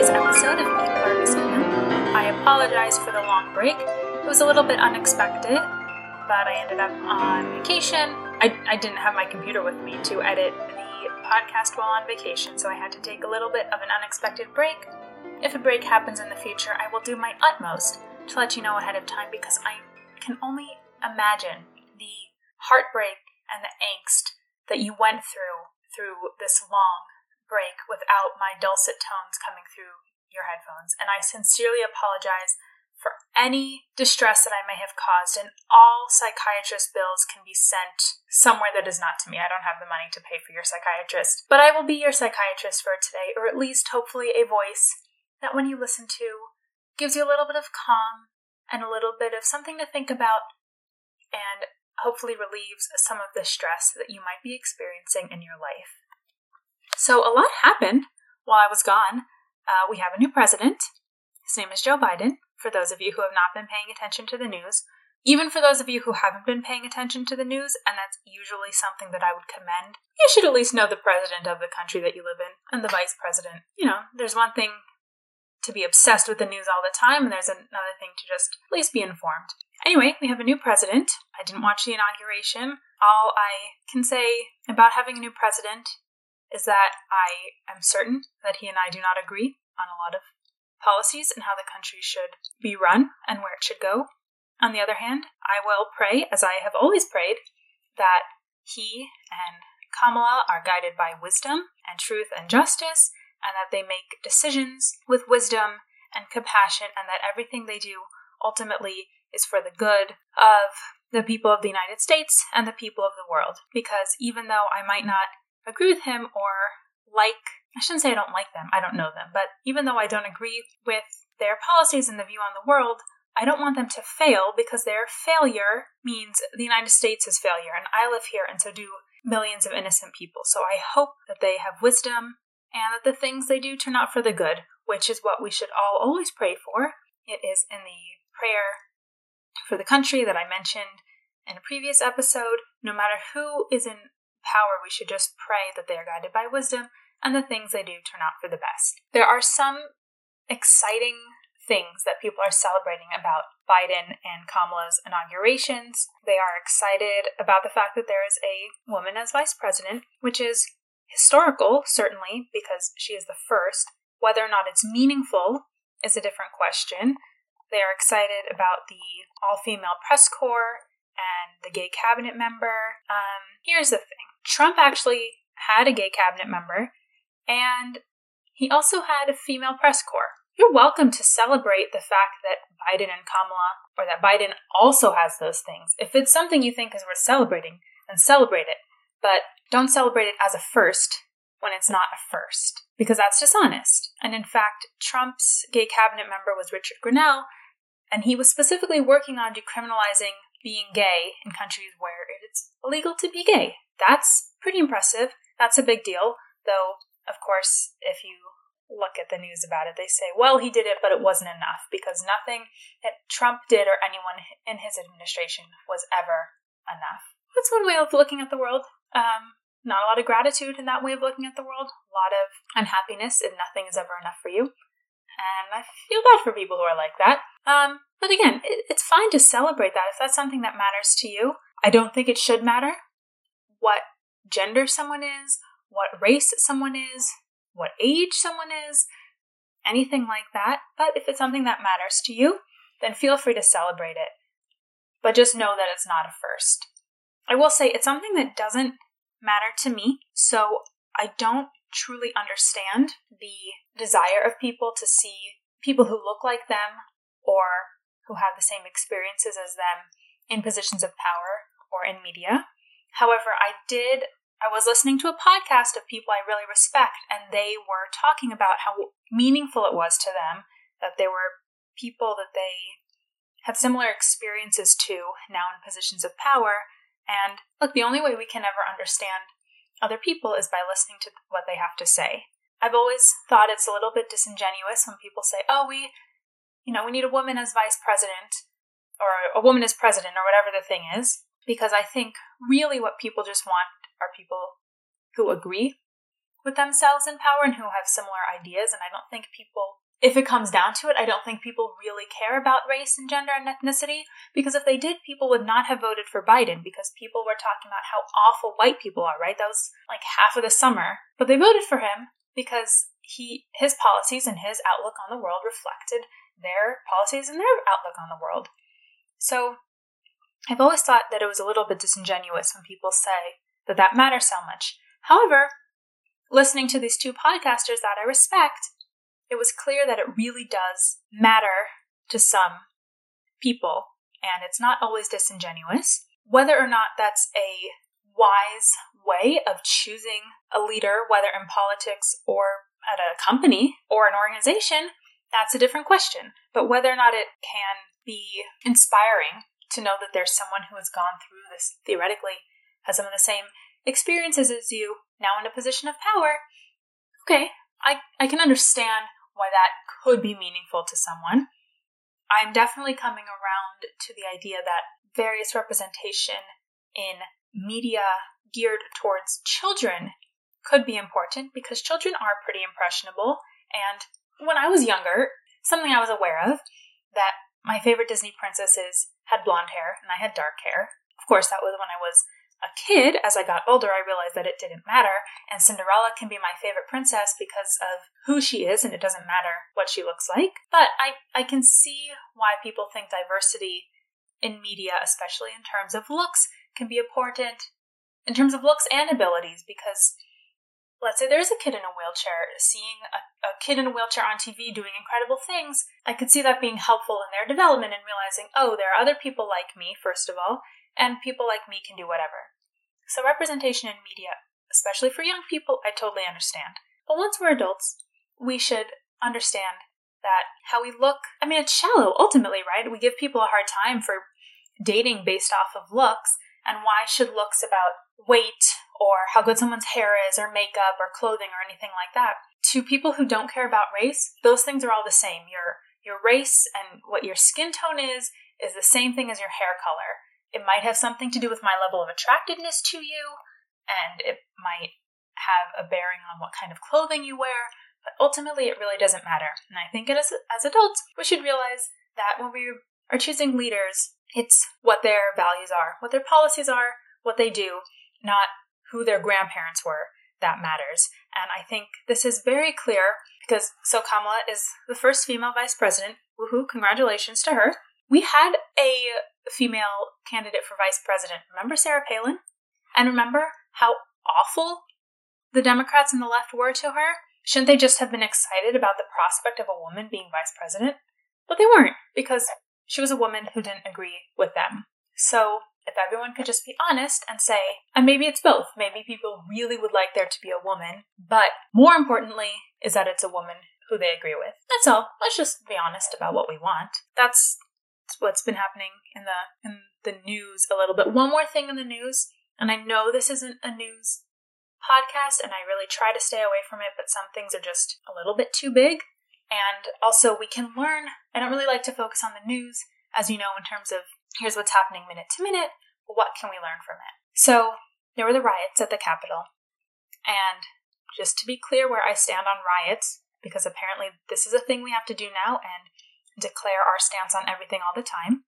today's episode of Eat Parmesan. I apologize for the long break. It was a little bit unexpected, but I ended up on vacation. I, I didn't have my computer with me to edit the podcast while on vacation, so I had to take a little bit of an unexpected break. If a break happens in the future, I will do my utmost to let you know ahead of time because I can only imagine the heartbreak and the angst that you went through through this long break without my dulcet tones coming through your headphones. And I sincerely apologize for any distress that I may have caused, and all psychiatrist bills can be sent somewhere that is not to me. I don't have the money to pay for your psychiatrist, but I will be your psychiatrist for today, or at least hopefully a voice that when you listen to gives you a little bit of calm and a little bit of something to think about and hopefully relieves some of the stress that you might be experiencing in your life. So, a lot happened while I was gone. Uh, we have a new president. His name is Joe Biden, for those of you who have not been paying attention to the news. Even for those of you who haven't been paying attention to the news, and that's usually something that I would commend, you should at least know the president of the country that you live in and the vice president. You know, there's one thing to be obsessed with the news all the time, and there's another thing to just at least be informed. Anyway, we have a new president. I didn't watch the inauguration. All I can say about having a new president is that I am certain that he and I do not agree on a lot of policies and how the country should be run and where it should go. On the other hand, I will pray, as I have always prayed, that he and Kamala are guided by wisdom and truth and justice, and that they make decisions with wisdom and compassion, and that everything they do ultimately is for the good of the people of the United States and the people of the world. Because even though I might not agree with him or like, I shouldn't say I don't like them, I don't know them, but even though I don't agree with their policies and the view on the world, I don't want them to fail because their failure means the United States is failure, and I live here, and so do millions of innocent people. So I hope that they have wisdom and that the things they do turn out for the good, which is what we should all always pray for. It is in the prayer for the country that I mentioned in a previous episode. No matter who is in power, we should just pray that they are guided by wisdom and the things they do turn out for the best. There are some exciting things that people are celebrating about Biden and Kamala's inaugurations. They are excited about the fact that there is a woman as vice president, which is historical, certainly, because she is the first. Whether or not it's meaningful is a different question. They are excited about the all female press corps and the gay cabinet member. Um, here's the thing Trump actually had a gay cabinet member, and he also had a female press corps. You're welcome to celebrate the fact that Biden and Kamala, or that Biden also has those things. If it's something you think is worth celebrating, then celebrate it. But don't celebrate it as a first when it's not a first, because that's dishonest. And in fact, Trump's gay cabinet member was Richard Grenell, and he was specifically working on decriminalizing being gay in countries where it's illegal to be gay. That's pretty impressive. That's a big deal. Though, of course, if you look at the news about it, they say, well, he did it, but it wasn't enough because nothing that Trump did or anyone in his administration was ever enough. That's one way of looking at the world. Um, not a lot of gratitude in that way of looking at the world, a lot of unhappiness if nothing is ever enough for you. And I feel bad for people who are like that. Um, but again, it, it's fine to celebrate that if that's something that matters to you. I don't think it should matter what gender someone is, what race someone is, what age someone is, anything like that. But if it's something that matters to you, then feel free to celebrate it. But just know that it's not a first. I will say it's something that doesn't matter to me, so I don't truly understand the desire of people to see people who look like them or who have the same experiences as them in positions of power or in media. However, I did, I was listening to a podcast of people I really respect, and they were talking about how meaningful it was to them that there were people that they have similar experiences to now in positions of power. And look, the only way we can ever understand other people is by listening to what they have to say. I've always thought it's a little bit disingenuous when people say, oh, we, you know, we need a woman as vice president or a woman as president or whatever the thing is because I think really what people just want are people who agree with themselves in power and who have similar ideas. And I don't think people, if it comes down to it, I don't think people really care about race and gender and ethnicity. Because if they did, people would not have voted for Biden because people were talking about how awful white people are, right? That was like half of the summer. But they voted for him because he his policies and his outlook on the world reflected their policies and their outlook on the world. So I've always thought that it was a little bit disingenuous when people say that that matters so much. However, listening to these two podcasters that I respect, it was clear that it really does matter to some people, and it's not always disingenuous. Whether or not that's a wise way of choosing a leader, whether in politics or at a company or an organization, that's a different question. But whether or not it can be inspiring to know that there's someone who has gone through this theoretically, has some of the same experiences as you, now in a position of power, okay, I, I can understand why that could be meaningful to someone. I'm definitely coming around to the idea that various representation in media geared towards children could be important because children are pretty impressionable. And when I was younger, something I was aware of that my favorite Disney princesses had blonde hair and I had dark hair. Of course, that was when I was a kid. As I got older, I realized that it didn't matter. And Cinderella can be my favorite princess because of who she is, and it doesn't matter what she looks like. But I, I can see why people think diversity in media, especially in terms of looks, can be important in terms of looks and abilities because let's say there's a kid in a wheelchair, seeing a, a, kid in a wheelchair on TV doing incredible things, I could see that being helpful in their development and realizing, oh, there are other people like me, first of all, and people like me can do whatever. So, representation in media, especially for young people, I totally understand. But once we're adults, we should understand that how we look, I mean, it's shallow ultimately, right? We give people a hard time for dating based off of looks, and why should looks about weight or how good someone's hair is or makeup or clothing or anything like that. To people who don't care about race, those things are all the same. Your your race and what your skin tone is is the same thing as your hair color. It might have something to do with my level of attractiveness to you, and it might have a bearing on what kind of clothing you wear, but ultimately it really doesn't matter. And I think as, as adults, we should realize that when we are choosing leaders, it's what their values are, what their policies are, what they do, not who their grandparents were that matters. And I think this is very clear because so Kamala is the first female vice president. Woohoo, congratulations to her. We had a female candidate for vice president. Remember Sarah Palin? And remember how awful the Democrats and the left were to her? Shouldn't they just have been excited about the prospect of a woman being vice president? But they weren't because she was a woman who didn't agree with them. So if everyone could just be honest and say, and maybe it's both, maybe people really would like there to be a woman, but more importantly is that it's a woman who they agree with. That's all. Let's just be honest about what we want. That's what's been happening in the in the news a little bit. One more thing in the news, and I know this isn't a news podcast and I really try to stay away from it, but some things are just a little bit too big. And also we can learn. I don't really like to focus on the news, as you know, in terms of here's what's happening minute to minute. What can we learn from it? So there were the riots at the Capitol. And just to be clear where I stand on riots, because apparently this is a thing we have to do now and declare our stance on everything all the time.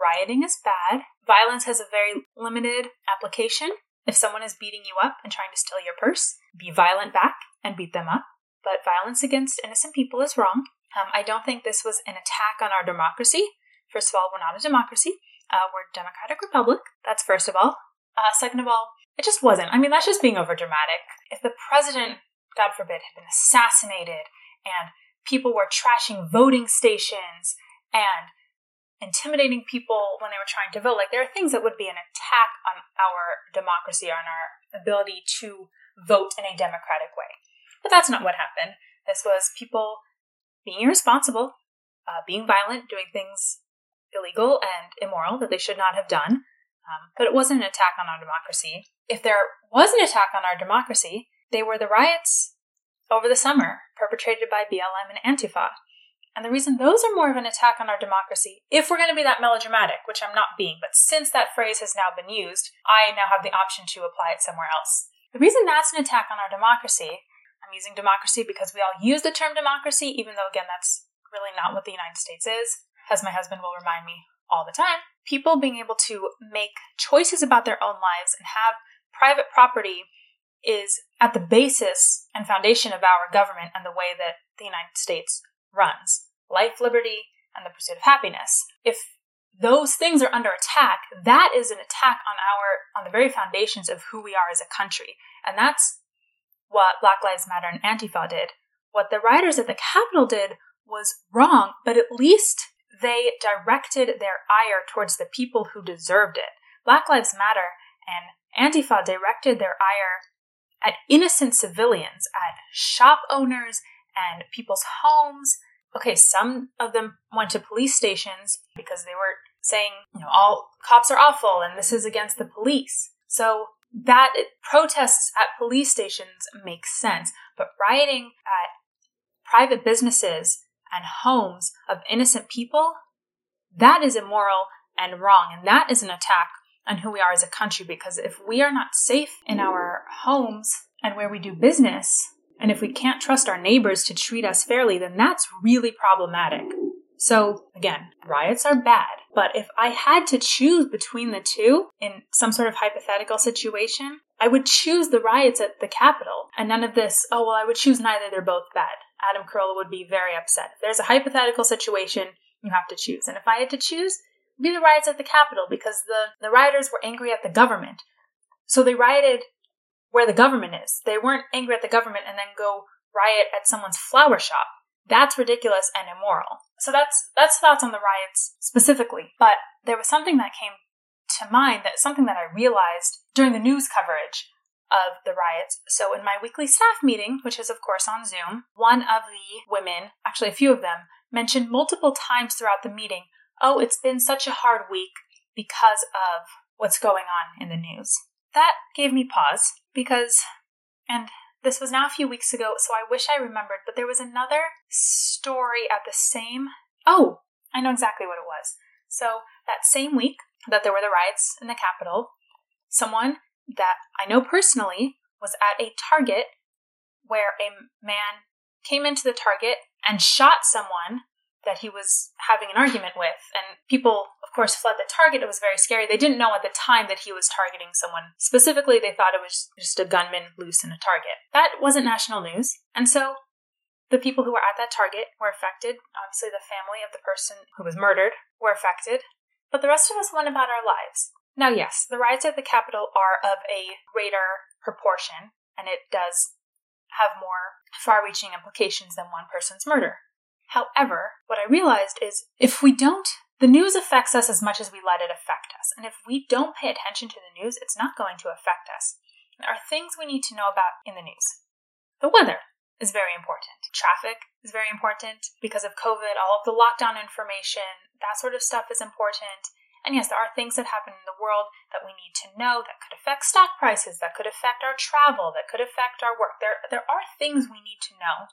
Rioting is bad. Violence has a very limited application. If someone is beating you up and trying to steal your purse, be violent back and beat them up. But violence against innocent people is wrong. Um, I don't think this was an attack on our democracy. First of all, we're not a democracy. Uh, we're a democratic republic. That's first of all. Uh, second of all, it just wasn't. I mean, that's just being overdramatic. If the president, God forbid, had been assassinated and people were trashing voting stations and intimidating people when they were trying to vote, like there are things that would be an attack on our democracy, on our ability to vote in a democratic way. But that's not what happened. This was people being irresponsible, uh, being violent, doing things illegal and immoral that they should not have done. Um, but it wasn't an attack on our democracy. If there was an attack on our democracy, they were the riots over the summer perpetrated by BLM and Antifa. And the reason those are more of an attack on our democracy, if we're going to be that melodramatic, which I'm not being, but since that phrase has now been used, I now have the option to apply it somewhere else. The reason that's an attack on our democracy, I'm using democracy because we all use the term democracy, even though, again, that's really not what the United States is, as my husband will remind me all the time. People being able to make choices about their own lives and have private property is at the basis and foundation of our government and the way that the United States runs life, liberty, and the pursuit of happiness. If those things are under attack, that is an attack on our on the very foundations of who we are as a country. And that's what Black Lives Matter and Antifa did. What the rioters at the Capitol did was wrong, but at least they directed their ire towards the people who deserved it. Black Lives Matter and Antifa directed their ire at innocent civilians, at shop owners and people's homes. Okay, some of them went to police stations because they were saying, you know, all cops are awful and this is against the police. So that protests at police stations makes sense, but rioting at private businesses and homes of innocent people, that is immoral and wrong. And that is an attack on who we are as a country because if we are not safe in our homes and where we do business, and if we can't trust our neighbors to treat us fairly, then that's really problematic. So, again, riots are bad. But if I had to choose between the two in some sort of hypothetical situation, I would choose the riots at the Capitol and none of this, oh, well, I would choose neither, they're both bad. Adam Carolla would be very upset. If there's a hypothetical situation, you have to choose. And if I had to choose, it'd be the riots at the Capitol because the, the rioters were angry at the government. So they rioted where the government is. They weren't angry at the government and then go riot at someone's flower shop. That's ridiculous and immoral. So that's that's thoughts on the riots specifically. But there was something that came to mind that something that I realized during the news coverage of the riots. So in my weekly staff meeting, which is of course on Zoom, one of the women, actually a few of them, mentioned multiple times throughout the meeting, "Oh, it's been such a hard week because of what's going on in the news." That gave me pause because and this was now a few weeks ago, so I wish I remembered, but there was another story at the same. Oh, I know exactly what it was. So, that same week that there were the riots in the Capitol, someone that I know personally was at a Target where a man came into the Target and shot someone that he was having an argument with. And people, of course, fled the target. It was very scary. They didn't know at the time that he was targeting someone. Specifically, they thought it was just a gunman loose in a target. That wasn't national news. And so the people who were at that target were affected. Obviously, the family of the person who was murdered were affected. But the rest of us went about our lives. Now, yes, the riots at the Capitol are of a greater proportion, and it does have more far reaching implications than one person's murder. However, what I realized is if we don't, the news affects us as much as we let it affect us. And if we don't pay attention to the news, it's not going to affect us. There are things we need to know about in the news. The weather is very important. Traffic is very important because of COVID, all of the lockdown information, that sort of stuff is important. And yes, there are things that happen in the world that we need to know that could affect stock prices, that could affect our travel, that could affect our work. There, there are things we need to know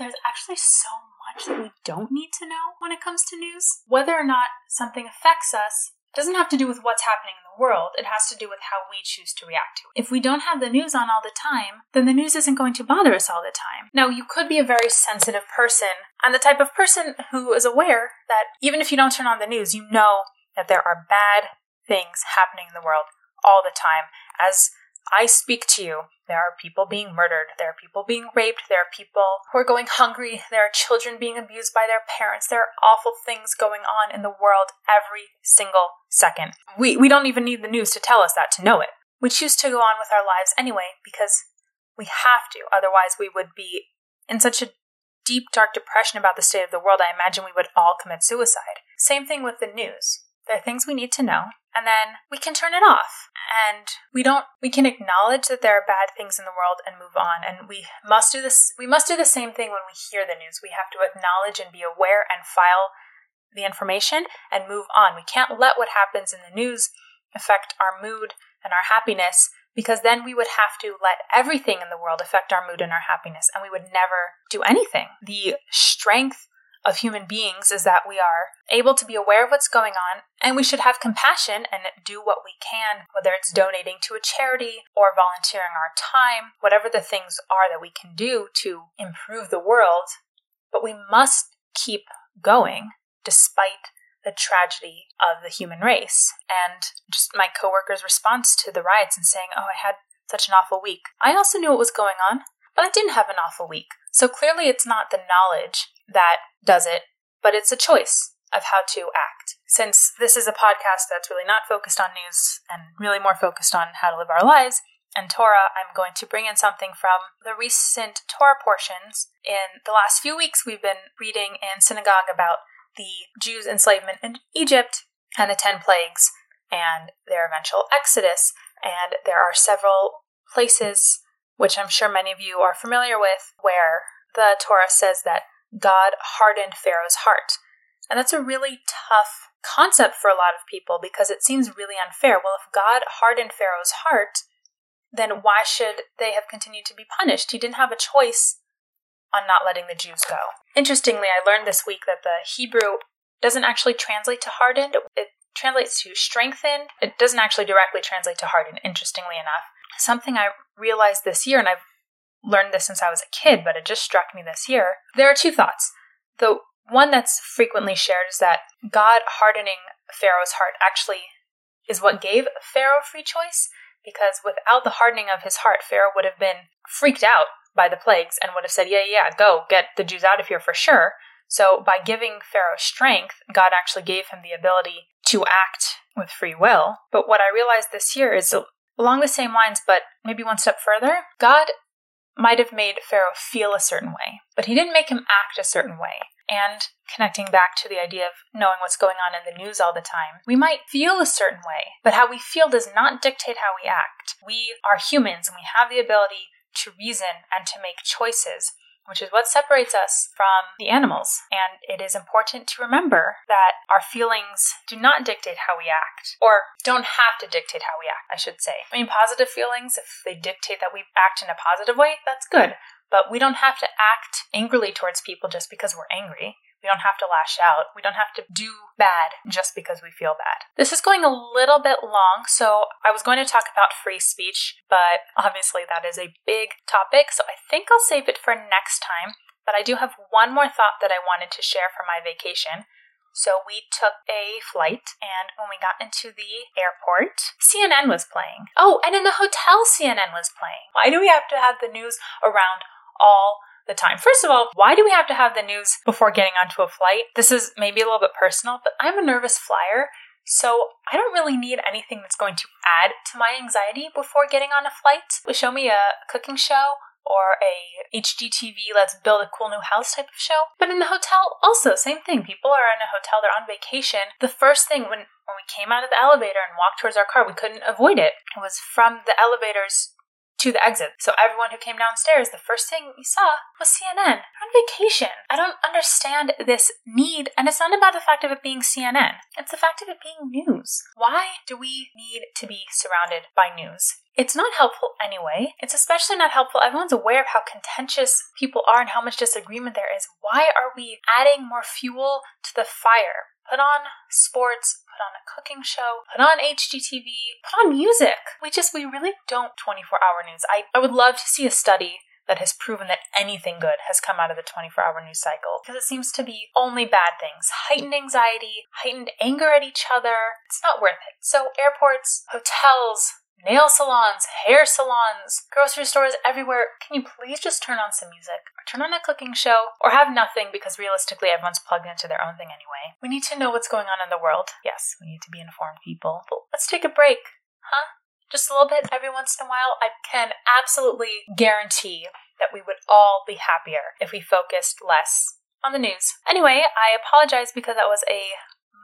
there's actually so much that we don't need to know when it comes to news. Whether or not something affects us doesn't have to do with what's happening in the world. It has to do with how we choose to react to it. If we don't have the news on all the time, then the news isn't going to bother us all the time. Now, you could be a very sensitive person and the type of person who is aware that even if you don't turn on the news, you know that there are bad things happening in the world all the time. As I speak to you. There are people being murdered. There are people being raped. There are people who are going hungry. There are children being abused by their parents. There are awful things going on in the world every single second. We, we don't even need the news to tell us that to know it. We choose to go on with our lives anyway because we have to. Otherwise, we would be in such a deep, dark depression about the state of the world. I imagine we would all commit suicide. Same thing with the news. There are things we need to know, and then we can turn it off. And we don't we can acknowledge that there are bad things in the world and move on. And we must do this we must do the same thing when we hear the news. We have to acknowledge and be aware and file the information and move on. We can't let what happens in the news affect our mood and our happiness because then we would have to let everything in the world affect our mood and our happiness and we would never do anything. The strength of human beings is that we are able to be aware of what's going on and we should have compassion and do what we can, whether it's donating to a charity or volunteering our time, whatever the things are that we can do to improve the world. But we must keep going despite the tragedy of the human race. And just my coworker's response to the riots and saying, Oh, I had such an awful week. I also knew what was going on, but I didn't have an awful week. So clearly, it's not the knowledge that does it, but it's a choice of how to act. Since this is a podcast that's really not focused on news and really more focused on how to live our lives, and Torah, I'm going to bring in something from the recent Torah portions. In the last few weeks, we've been reading in synagogue about the Jews' enslavement in Egypt and the 10 plagues and their eventual exodus. And there are several places, which I'm sure many of you are familiar with, where the Torah says that God hardened Pharaoh's heart. And that's a really tough concept for a lot of people because it seems really unfair. Well, if God hardened Pharaoh's heart, then why should they have continued to be punished? He didn't have a choice on not letting the Jews go. Interestingly, I learned this week that the Hebrew doesn't actually translate to hardened, it translates to strengthened. It doesn't actually directly translate to hardened, interestingly enough. Something I realized this year, and I've learned this since I was a kid, but it just struck me this year. There are two thoughts. The one that's frequently shared is that God hardening Pharaoh's heart actually is what gave Pharaoh free choice, because without the hardening of his heart, Pharaoh would have been freaked out by the plagues and would have said, Yeah, yeah, go, get the Jews out of here for sure. So by giving Pharaoh strength, God actually gave him the ability to act with free will. But what I realized this year is along the same lines, but maybe one step further. God might have made Pharaoh feel a certain way, but he didn't make him act a certain way. And connecting back to the idea of knowing what's going on in the news all the time, we might feel a certain way, but how we feel does not dictate how we act. We are humans and we have the ability to reason and to make choices which is what separates us from the animals. And it is important to remember that our feelings do not dictate how we act, or don't have to dictate how we act, I should say. I mean, positive feelings, if they dictate that we act in a positive way, that's good. But we don't have to act angrily towards people just because we're angry. We don't have to lash out. We don't have to do bad just because we feel bad. This is going a little bit long, so I was going to talk about free speech, but obviously that is a big topic, so I think I'll save it for next time. But I do have one more thought that I wanted to share for my vacation. So we took a flight, and when we got into the airport, CNN was playing. Oh, and in the hotel, CNN was playing. Why do we have to have the news around all the time. First of all, why do we have to have the news before getting onto a flight? This is maybe a little bit personal, but I'm a nervous flyer. So I don't really need anything that's going to add to my anxiety before getting on a flight. Show me a cooking show or a HGTV let's build a cool new house type of show. But in the hotel also same thing. People are in a hotel, they're on vacation. The first thing when when we came out of the elevator and walked towards our car, we couldn't avoid it. It was from the elevators to the exit. So everyone who came downstairs, the first thing we saw was CNN. on vacation. I don't understand this need, and it's not about the fact of it being CNN. It's the fact of it being news. Why do we need to be surrounded by news? It's not helpful anyway. It's especially not helpful. Everyone's aware of how contentious people are and how much disagreement there is. Why are we adding more fuel to the fire? Put on sports, put on a cooking show, put on HGTV, put on music. We just, we really don't 24 hour news. I, I would love to see a study that has proven that anything good has come out of the 24 hour news cycle because it seems to be only bad things heightened anxiety, heightened anger at each other. It's not worth it. So, airports, hotels, nail salons, hair salons, grocery stores everywhere. Can you please just turn on some music? Or turn on a cooking show? Or have nothing because realistically everyone's plugged into their own thing anyway. We need to know what's going on in the world. Yes, we need to be informed people. But let's take a break, huh? Just a little bit every once in a while. I can absolutely guarantee that we would all be happier if we focused less on the news. Anyway, I apologize because that was a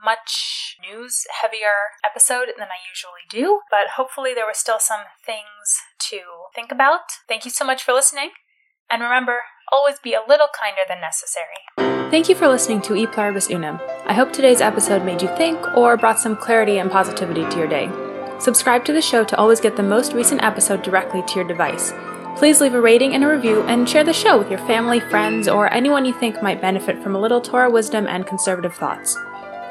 much news heavier episode than I usually do, but hopefully there were still some things to think about. Thank you so much for listening, and remember, always be a little kinder than necessary. Thank you for listening to E Pluribus Unum. I hope today's episode made you think or brought some clarity and positivity to your day. Subscribe to the show to always get the most recent episode directly to your device. Please leave a rating and a review and share the show with your family, friends, or anyone you think might benefit from a little Torah wisdom and conservative thoughts.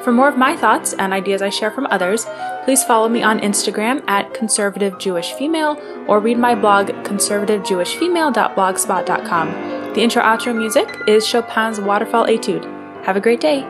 For more of my thoughts and ideas I share from others, please follow me on Instagram at conservative Jewish female or read my blog conservativejewishfemale.blogspot.com. The intro outro music is Chopin's Waterfall Etude. Have a great day.